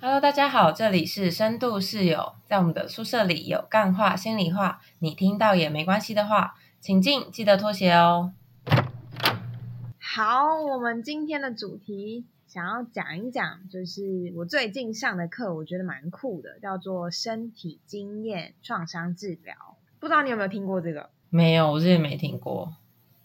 Hello，大家好，这里是深度室友，在我们的宿舍里有干话、心里话，你听到也没关系的话，请进，记得脱鞋哦。好，我们今天的主题想要讲一讲，就是我最近上的课，我觉得蛮酷的，叫做身体经验创伤治疗。不知道你有没有听过这个？没有，我之前没听过。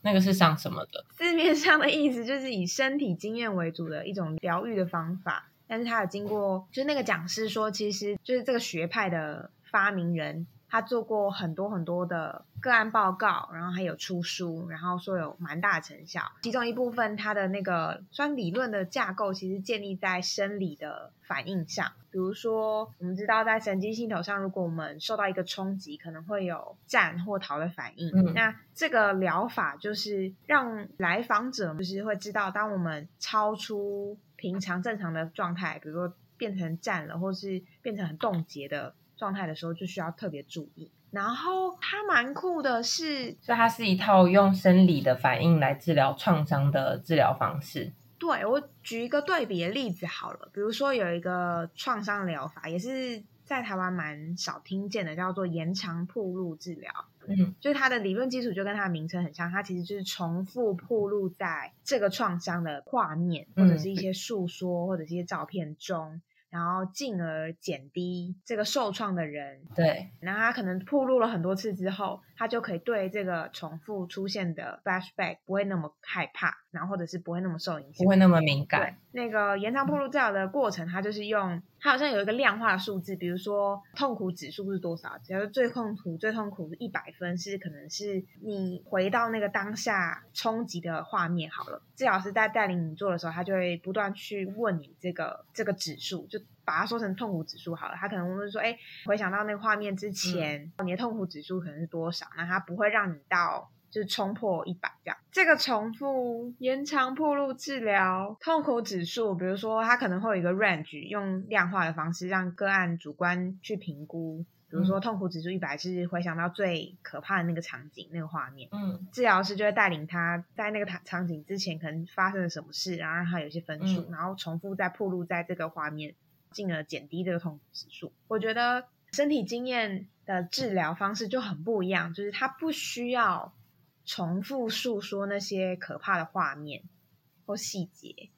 那个是上什么的？字面上的意思就是以身体经验为主的一种疗愈的方法，但是他有经过，就是那个讲师说，其实就是这个学派的发明人。他做过很多很多的个案报告，然后还有出书，然后说有蛮大的成效。其中一部分，他的那个酸理论的架构其实建立在生理的反应上。比如说，我们知道在神经系统上，如果我们受到一个冲击，可能会有战或逃的反应。那这个疗法就是让来访者就是会知道，当我们超出平常正常的状态，比如说变成站了，或是变成很冻结的。状态的时候就需要特别注意。然后它蛮酷的是，所以它是一套用生理的反应来治疗创伤的治疗方式。对我举一个对比的例子好了，比如说有一个创伤疗法，也是在台湾蛮少听见的，叫做延长铺路治疗。嗯，就是它的理论基础就跟它的名称很像，它其实就是重复铺露在这个创伤的画面，或者是一些诉说，或者一些照片中。然后进而减低这个受创的人，对，然后他可能铺路了很多次之后，他就可以对这个重复出现的 flashback 不会那么害怕，然后或者是不会那么受影响，不会那么敏感。那个延长铺路治疗的过程，它就是用。它好像有一个量化的数字，比如说痛苦指数是多少？只要最痛苦、最痛苦是一百分，是可能是你回到那个当下冲击的画面好了。治疗师在带领你做的时候，他就会不断去问你这个这个指数，就把它说成痛苦指数好了。他可能会说：“哎，回想到那个画面之前，你的痛苦指数可能是多少？”那他不会让你到。就是冲破一百这样，这个重复延长铺路治疗痛苦指数，比如说它可能会有一个 range，用量化的方式让个案主观去评估。比如说痛苦指数一百，是回想到最可怕的那个场景、那个画面。嗯，治疗师就会带领他在那个场场景之前可能发生了什么事，然后让他有些分数，然后重复再铺路在这个画面，进而减低这个痛苦指数。我觉得身体经验的治疗方式就很不一样，就是它不需要。重复诉说那些可怕的画面或细节，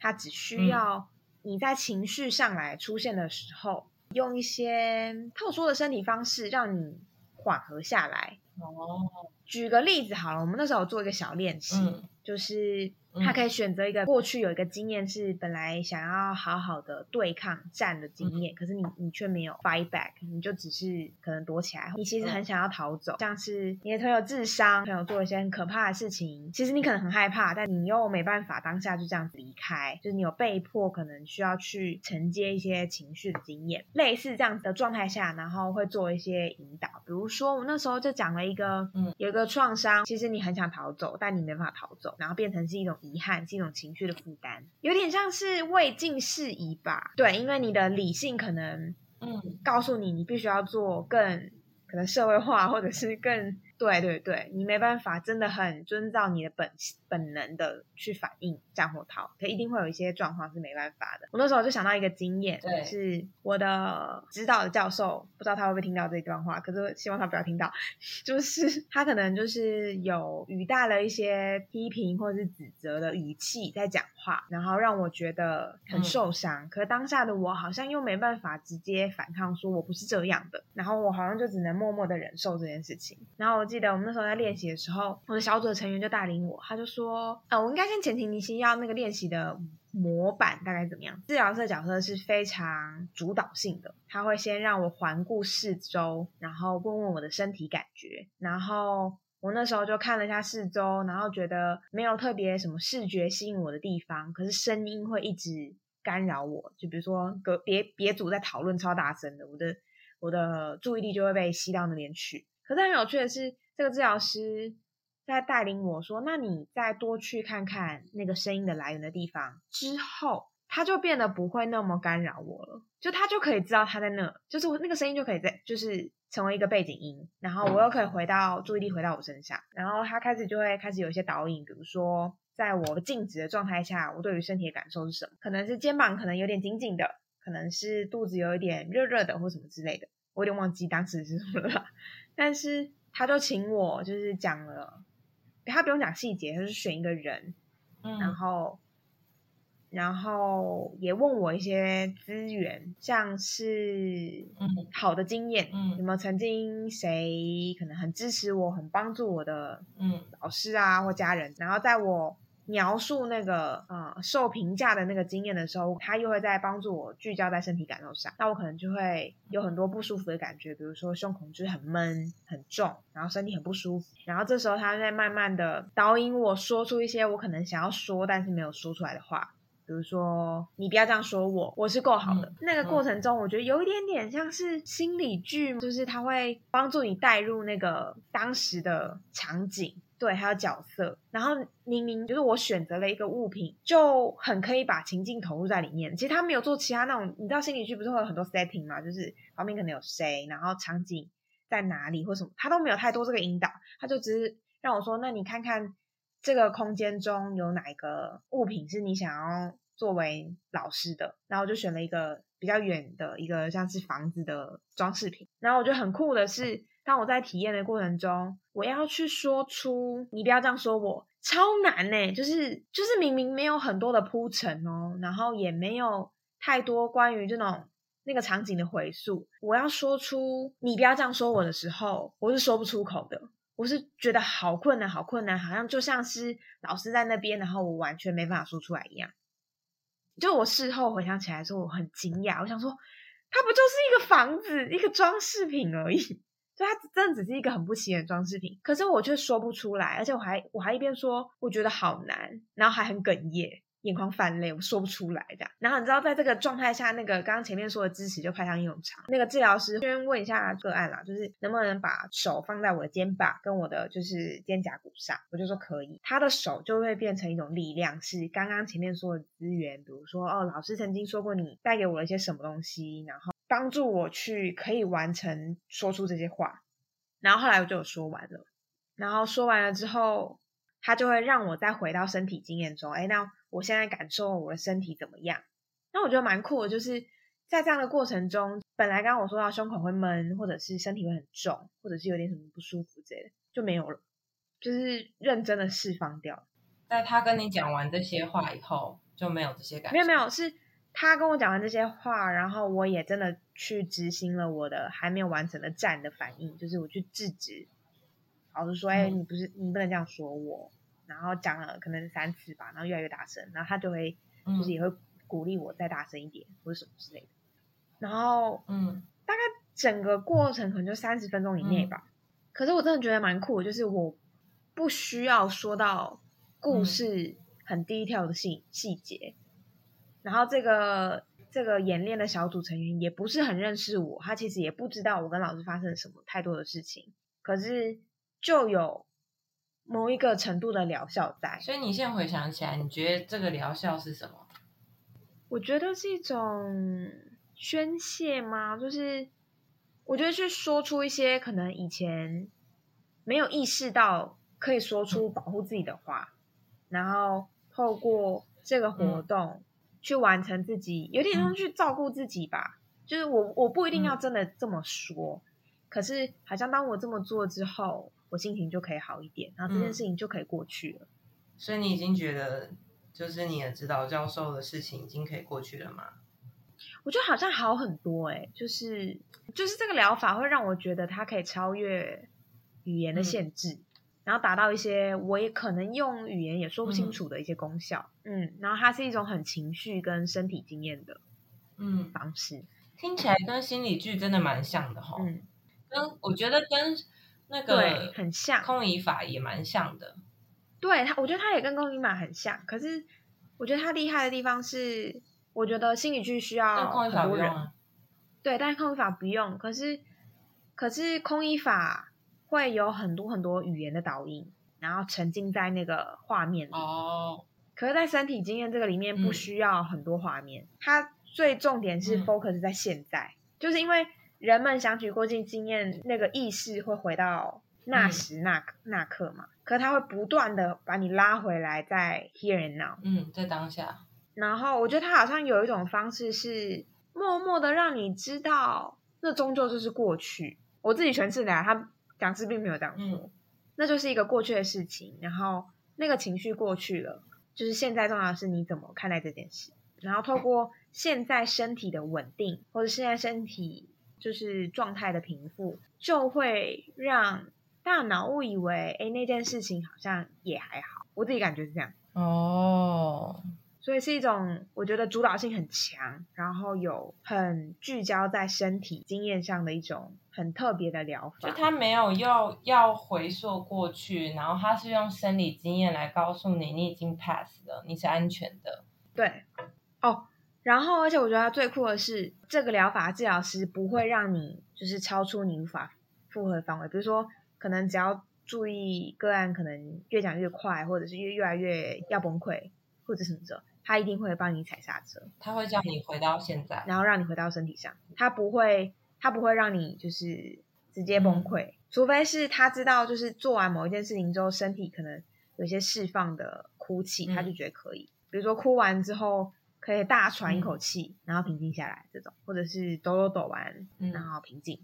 它只需要你在情绪上来出现的时候，用一些特殊的身体方式让你缓和下来。哦，举个例子好了，我们那时候做一个小练习，就是。他可以选择一个过去有一个经验是本来想要好好的对抗战的经验，可是你你却没有 fight back，你就只是可能躲起来。你其实很想要逃走，像是你的朋友智商，朋友做一些很可怕的事情，其实你可能很害怕，但你又没办法当下就这样子离开，就是你有被迫可能需要去承接一些情绪的经验，类似这样子的状态下，然后会做一些引导。比如说我那时候就讲了一个，嗯，有一个创伤，其实你很想逃走，但你没办法逃走，然后变成是一种。遗憾是一种情绪的负担，有点像是未尽事宜吧？对，因为你的理性可能，嗯，告诉你你必须要做更可能社会化，或者是更。对对对，你没办法，真的很遵照你的本本能的去反应战或逃，可一定会有一些状况是没办法的。我那时候就想到一个经验，是我的指导的教授，不知道他会不会听到这段话，可是希望他不要听到。就是他可能就是有语带了一些批评或者是指责的语气在讲话，然后让我觉得很受伤。可当下的我好像又没办法直接反抗，说我不是这样的，然后我好像就只能默默的忍受这件事情，然后。记得我们那时候在练习的时候，我的小组的成员就带领我，他就说：“呃，我应该先前提你先要那个练习的模板大概怎么样？”治疗师角色是非常主导性的，他会先让我环顾四周，然后问问我的身体感觉。然后我那时候就看了一下四周，然后觉得没有特别什么视觉吸引我的地方，可是声音会一直干扰我。就比如说，隔别别组在讨论超大声的，我的我的注意力就会被吸到那边去。可是很有趣的是。这个治疗师在带领我说：“那你再多去看看那个声音的来源的地方之后，他就变得不会那么干扰我了。就他就可以知道他在那，就是那个声音就可以在，就是成为一个背景音。然后我又可以回到注意力回到我身上。然后他开始就会开始有一些导引，比如说在我静止的状态下，我对于身体的感受是什么？可能是肩膀可能有点紧紧的，可能是肚子有一点热热的或什么之类的，我有点忘记当时是什么了。但是他就请我就是讲了，他不用讲细节，他是选一个人，嗯，然后。然后也问我一些资源，像是好的经验，嗯，有没有曾经谁可能很支持我、很帮助我的，嗯，老师啊或家人。然后在我描述那个呃受评价的那个经验的时候，他又会在帮助我聚焦在身体感受上。那我可能就会有很多不舒服的感觉，比如说胸口就是很闷、很重，然后身体很不舒服。然后这时候他在慢慢的导引我说出一些我可能想要说但是没有说出来的话。比如说，你不要这样说我，我是够好的。那个过程中，我觉得有一点点像是心理剧，就是他会帮助你带入那个当时的场景，对，还有角色。然后明明就是我选择了一个物品，就很可以把情境投入在里面。其实他没有做其他那种，你知道心理剧不是会有很多 setting 吗？就是旁边可能有谁，然后场景在哪里或什么，他都没有太多这个引导，他就只是让我说，那你看看。这个空间中有哪一个物品是你想要作为老师的？然后我就选了一个比较远的一个像是房子的装饰品。然后我觉得很酷的是，当我在体验的过程中，我要去说出“你不要这样说我”，超难呢。就是就是明明没有很多的铺陈哦，然后也没有太多关于这种那个场景的回溯，我要说出“你不要这样说我”的时候，我是说不出口的。我是觉得好困难，好困难，好像就像是老师在那边，然后我完全没办法说出来一样。就我事后回想起来的时候，我很惊讶，我想说，它不就是一个房子，一个装饰品而已？它真的只是一个很不起眼的装饰品，可是我却说不出来，而且我还我还一边说，我觉得好难，然后还很哽咽。眼眶泛泪，我说不出来这样。然后你知道，在这个状态下，那个刚刚前面说的支持就派上用场。那个治疗师先问一下个案啦，就是能不能把手放在我的肩膀跟我的就是肩胛骨上，我就说可以。他的手就会变成一种力量，是刚刚前面说的资源，比如说哦，老师曾经说过你带给我了一些什么东西，然后帮助我去可以完成说出这些话。然后后来我就有说完了，然后说完了之后，他就会让我再回到身体经验中，哎，那。我现在感受我的身体怎么样？那我觉得蛮酷的，就是在这样的过程中，本来刚刚我说到胸口会闷，或者是身体会很重，或者是有点什么不舒服之类的，就没有了，就是认真的释放掉。在他跟你讲完这些话以后，就没有这些感觉。没有没有，是他跟我讲完这些话，然后我也真的去执行了我的还没有完成的站的反应，就是我去制止老师说：“哎，你不是你不能这样说我。”然后讲了可能三次吧，然后越来越大声，然后他就会就是也会鼓励我再大声一点或者什么之类的。然后嗯，大概整个过程可能就三十分钟以内吧。可是我真的觉得蛮酷，就是我不需要说到故事很低调的细细节。然后这个这个演练的小组成员也不是很认识我，他其实也不知道我跟老师发生了什么太多的事情。可是就有。某一个程度的疗效在，所以你现在回想起来，你觉得这个疗效是什么？我觉得是一种宣泄吗？就是我觉得去说出一些可能以前没有意识到可以说出保护自己的话，然后透过这个活动去完成自己，有点像去照顾自己吧。就是我我不一定要真的这么说，可是好像当我这么做之后。我心情就可以好一点，然后这件事情就可以过去了。所以你已经觉得，就是你的指导教授的事情已经可以过去了吗？我觉得好像好很多哎，就是就是这个疗法会让我觉得它可以超越语言的限制，然后达到一些我也可能用语言也说不清楚的一些功效。嗯，然后它是一种很情绪跟身体经验的嗯方式，听起来跟心理剧真的蛮像的哈。嗯，跟我觉得跟。那个很像空椅法也蛮像的，对他，我觉得他也跟空椅法很像。可是我觉得他厉害的地方是，我觉得心理剧需要很多人，对，但是空椅法不用。可是可是空椅法会有很多很多语言的导引，然后沉浸在那个画面里。哦，可是，在身体经验这个里面不需要很多画面，它最重点是 focus 在现在，就是因为。人们想起过去经验，那个意识会回到那时那那刻嘛？可它会不断的把你拉回来，在 here and now，嗯，在当下。然后我觉得它好像有一种方式是，默默的让你知道，那终究就是过去。我自己诠释的，他讲师并没有这样说，那就是一个过去的事情，然后那个情绪过去了，就是现在重要的是你怎么看待这件事，然后透过现在身体的稳定，或者现在身体就是状态的平复，就会让大脑误以为，哎，那件事情好像也还好。我自己感觉是这样。哦。所以是一种我觉得主导性很强，然后有很聚焦在身体经验上的一种很特别的疗法。就他没有要要回溯过去，然后他是用生理经验来告诉你，你已经 pass 了，你是安全的。对，哦，然后而且我觉得最酷的是，这个疗法治疗师不会让你就是超出你无法负荷的范围，比如说可能只要注意个案可能越讲越快，或者是越越来越要崩溃，或者什么的。他一定会帮你踩刹车，他会叫你回到现在，然后让你回到身体上。他不会，他不会让你就是直接崩溃，除非是他知道，就是做完某一件事情之后，身体可能有些释放的哭泣，他就觉得可以。比如说哭完之后可以大喘一口气，然后平静下来这种，或者是抖抖抖完，然后平静，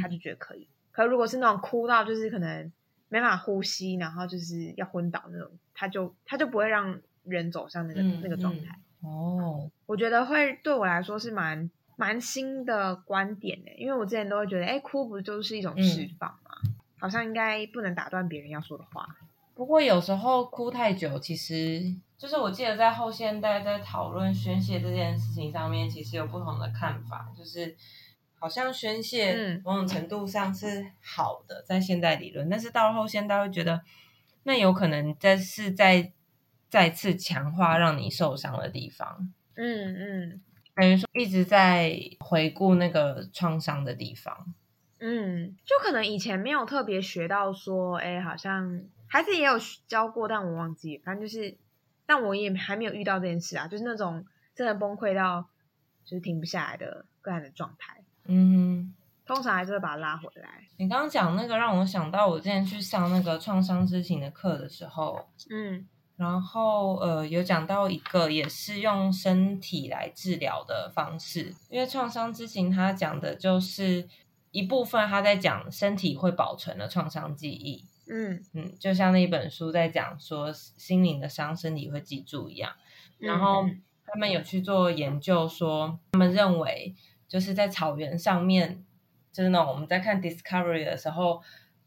他就觉得可以。可如果是那种哭到就是可能没法呼吸，然后就是要昏倒那种，他就他就不会让。人走上那个那个状态哦，我觉得会对我来说是蛮蛮新的观点呢，因为我之前都会觉得，哎，哭不就是一种释放吗？好像应该不能打断别人要说的话。不过有时候哭太久，其实就是我记得在后现代在讨论宣泄这件事情上面，其实有不同的看法，就是好像宣泄某种程度上是好的，在现代理论，但是到了后现代会觉得，那有可能在是在。再次强化让你受伤的地方，嗯嗯，等于说一直在回顾那个创伤的地方，嗯，就可能以前没有特别学到说，哎，好像孩子也有教过，但我忘记，反正就是，但我也还没有遇到这件事啊，就是那种真的崩溃到就是停不下来的个案的状态，嗯哼，通常还是会把它拉回来。你刚刚讲那个让我想到，我之前去上那个创伤知情的课的时候，嗯。然后，呃，有讲到一个也是用身体来治疗的方式，因为创伤之情，它讲的就是一部分他在讲身体会保存的创伤记忆，嗯嗯，就像那一本书在讲说心灵的伤，身体会记住一样。然后他们有去做研究，说他们认为就是在草原上面，就是那种我们在看 Discovery 的时候。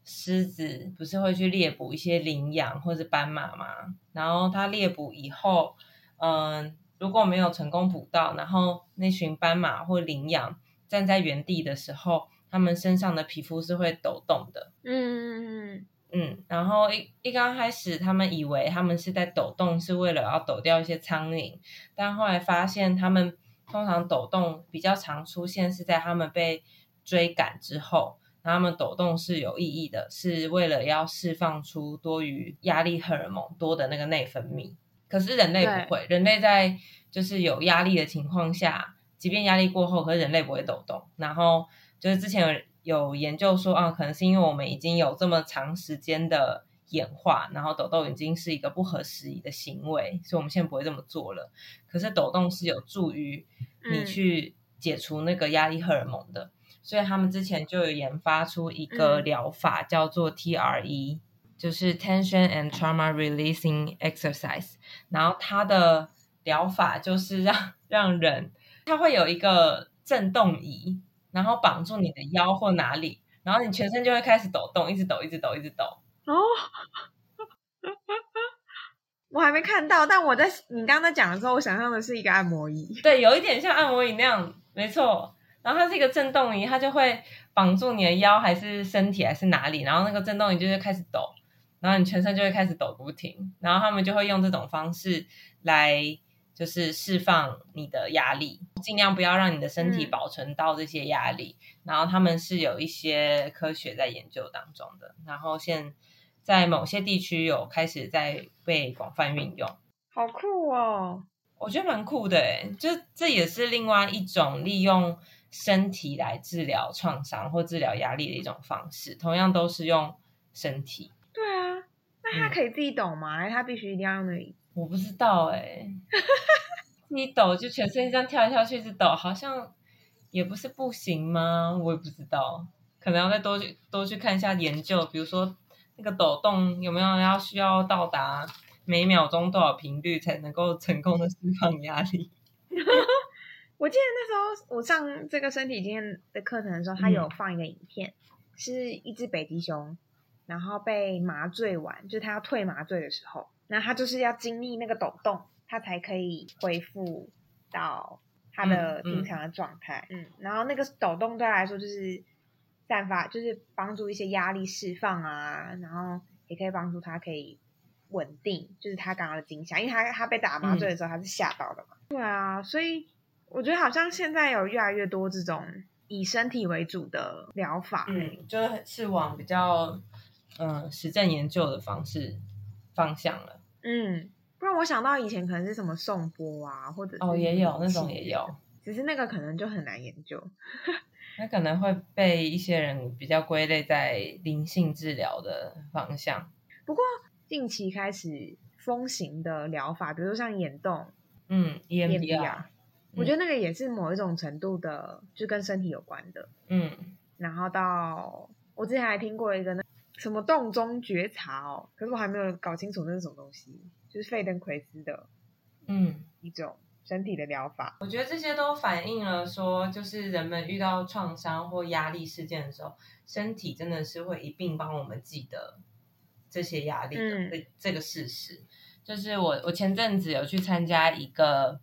狮子不是会去猎捕一些羚羊或者斑马吗？然后它猎捕以后，嗯，如果没有成功捕到，然后那群斑马或羚羊站在原地的时候，它们身上的皮肤是会抖动的。嗯嗯嗯嗯。然后一一刚开始，他们以为他们是在抖动，是为了要抖掉一些苍蝇，但后来发现，他们通常抖动比较常出现是在他们被追赶之后。他们抖动是有意义的，是为了要释放出多余压力荷尔蒙多的那个内分泌。可是人类不会，人类在就是有压力的情况下，即便压力过后，可是人类不会抖动。然后就是之前有有研究说啊，可能是因为我们已经有这么长时间的演化，然后抖动已经是一个不合时宜的行为，所以我们现在不会这么做了。可是抖动是有助于你去解除那个压力荷尔蒙的。所以他们之前就有研发出一个疗法，叫做 TRE，就是 Tension and Trauma Releasing Exercise。然后它的疗法就是让 让人，它会有一个震动仪，然后绑住你的腰或哪里，然后你全身就会开始抖动，一直抖，一直抖，一直抖。哦，我还没看到，但我在你刚刚在讲的时候，我想象的是一个按摩椅，对，有一点像按摩椅那样，没错。然后它是一个震动仪，它就会绑住你的腰，还是身体，还是哪里？然后那个震动仪就会开始抖，然后你全身就会开始抖不停。然后他们就会用这种方式来，就是释放你的压力，尽量不要让你的身体保存到这些压力。然后他们是有一些科学在研究当中的，然后现在某些地区有开始在被广泛运用。好酷哦！我觉得蛮酷的诶，就这也是另外一种利用。身体来治疗创伤或治疗压力的一种方式，同样都是用身体。对啊，那他可以自己抖吗？还是他必须一定要用那里？我不知道哎。你抖就全身这样跳来跳去，一直抖，好像也不是不行吗？我也不知道，可能要再多去多去看一下研究，比如说那个抖动有没有要需要到达每秒钟多少频率才能够成功的释放压力。我记得那时候我上这个身体经验的课程的时候，他有放一个影片，是一只北极熊，然后被麻醉完，就是他要退麻醉的时候，那他就是要经历那个抖动，他才可以恢复到他的平常的状态。嗯，然后那个抖动对它来说就是散发，就是帮助一些压力释放啊，然后也可以帮助他可以稳定，就是他刚刚的惊吓，因为他他被打麻醉的时候他是吓到的嘛。对啊，所以。我觉得好像现在有越来越多这种以身体为主的疗法，嗯，就是往比较嗯实证研究的方式方向了。嗯，不然我想到以前可能是什么颂钵啊，或者哦也有那种也有，只是那个可能就很难研究，那可能会被一些人比较归类在灵性治疗的方向。不过近期开始风行的疗法，比如说像眼动，嗯，EMDR。我觉得那个也是某一种程度的，就跟身体有关的。嗯，然后到我之前还听过一个那什么洞中觉察哦，可是我还没有搞清楚那是什么东西，就是费登奎斯的，嗯，一种身体的疗法。我觉得这些都反映了说，就是人们遇到创伤或压力事件的时候，身体真的是会一并帮我们记得这些压力的这这个事实。就是我我前阵子有去参加一个。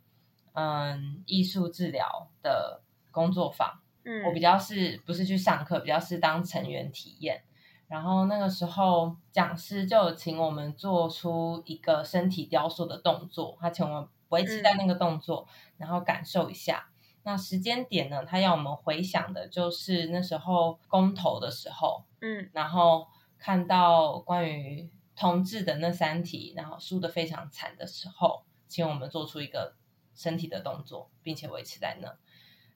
嗯，艺术治疗的工作坊，嗯，我比较是不是去上课，比较是当成员体验。然后那个时候讲师就有请我们做出一个身体雕塑的动作，他请我们维持在那个动作，然后感受一下。那时间点呢，他要我们回想的就是那时候公投的时候，嗯，然后看到关于同志的那三题，然后输的非常惨的时候，请我们做出一个。身体的动作，并且维持在那。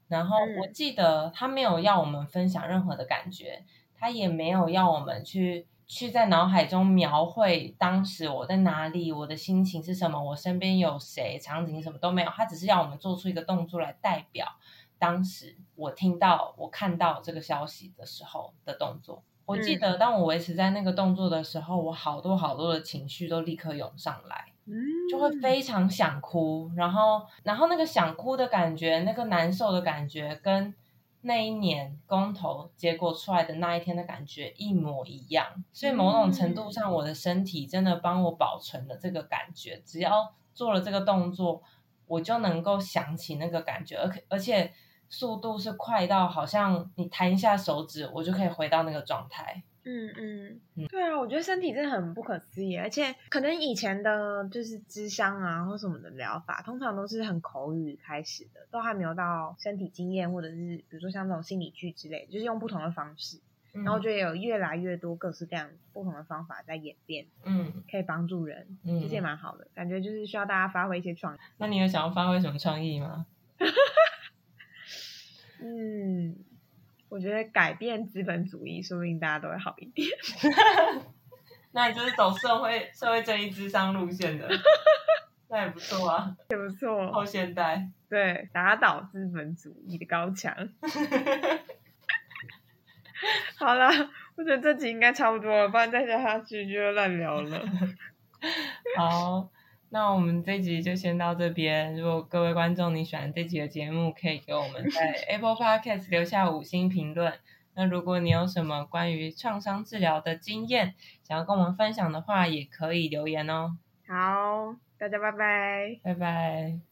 然后我记得他没有要我们分享任何的感觉，他也没有要我们去去在脑海中描绘当时我在哪里，我的心情是什么，我身边有谁，场景什么都没有。他只是要我们做出一个动作来代表当时我听到、我看到这个消息的时候的动作。我记得当我维持在那个动作的时候，我好多好多的情绪都立刻涌上来。就会非常想哭，然后，然后那个想哭的感觉，那个难受的感觉，跟那一年公投结果出来的那一天的感觉一模一样。所以某种程度上，我的身体真的帮我保存了这个感觉。只要做了这个动作，我就能够想起那个感觉，而而且速度是快到好像你弹一下手指，我就可以回到那个状态。嗯嗯，对啊，我觉得身体真的很不可思议，而且可能以前的就是智商啊或什么的疗法，通常都是很口语开始的，都还没有到身体经验或者是比如说像这种心理剧之类，就是用不同的方式。然后我觉得有越来越多各式各样不同的方法在演变，嗯，可以帮助人，其实也蛮好的，感觉就是需要大家发挥一些创意。那你有想要发挥什么创意吗？嗯。我觉得改变资本主义，说不定大家都会好一点。那你就是走社会社会正义智商路线的，那也不错啊，也不错。后现代，对，打倒资本主义的高墙。好了，我觉得这集应该差不多了，不然再讲下去就乱聊了。好。那我们这集就先到这边。如果各位观众你喜欢这集的节目，可以给我们在 Apple Podcast 留下五星评论。那如果你有什么关于创伤治疗的经验，想要跟我们分享的话，也可以留言哦。好，大家拜拜，拜拜。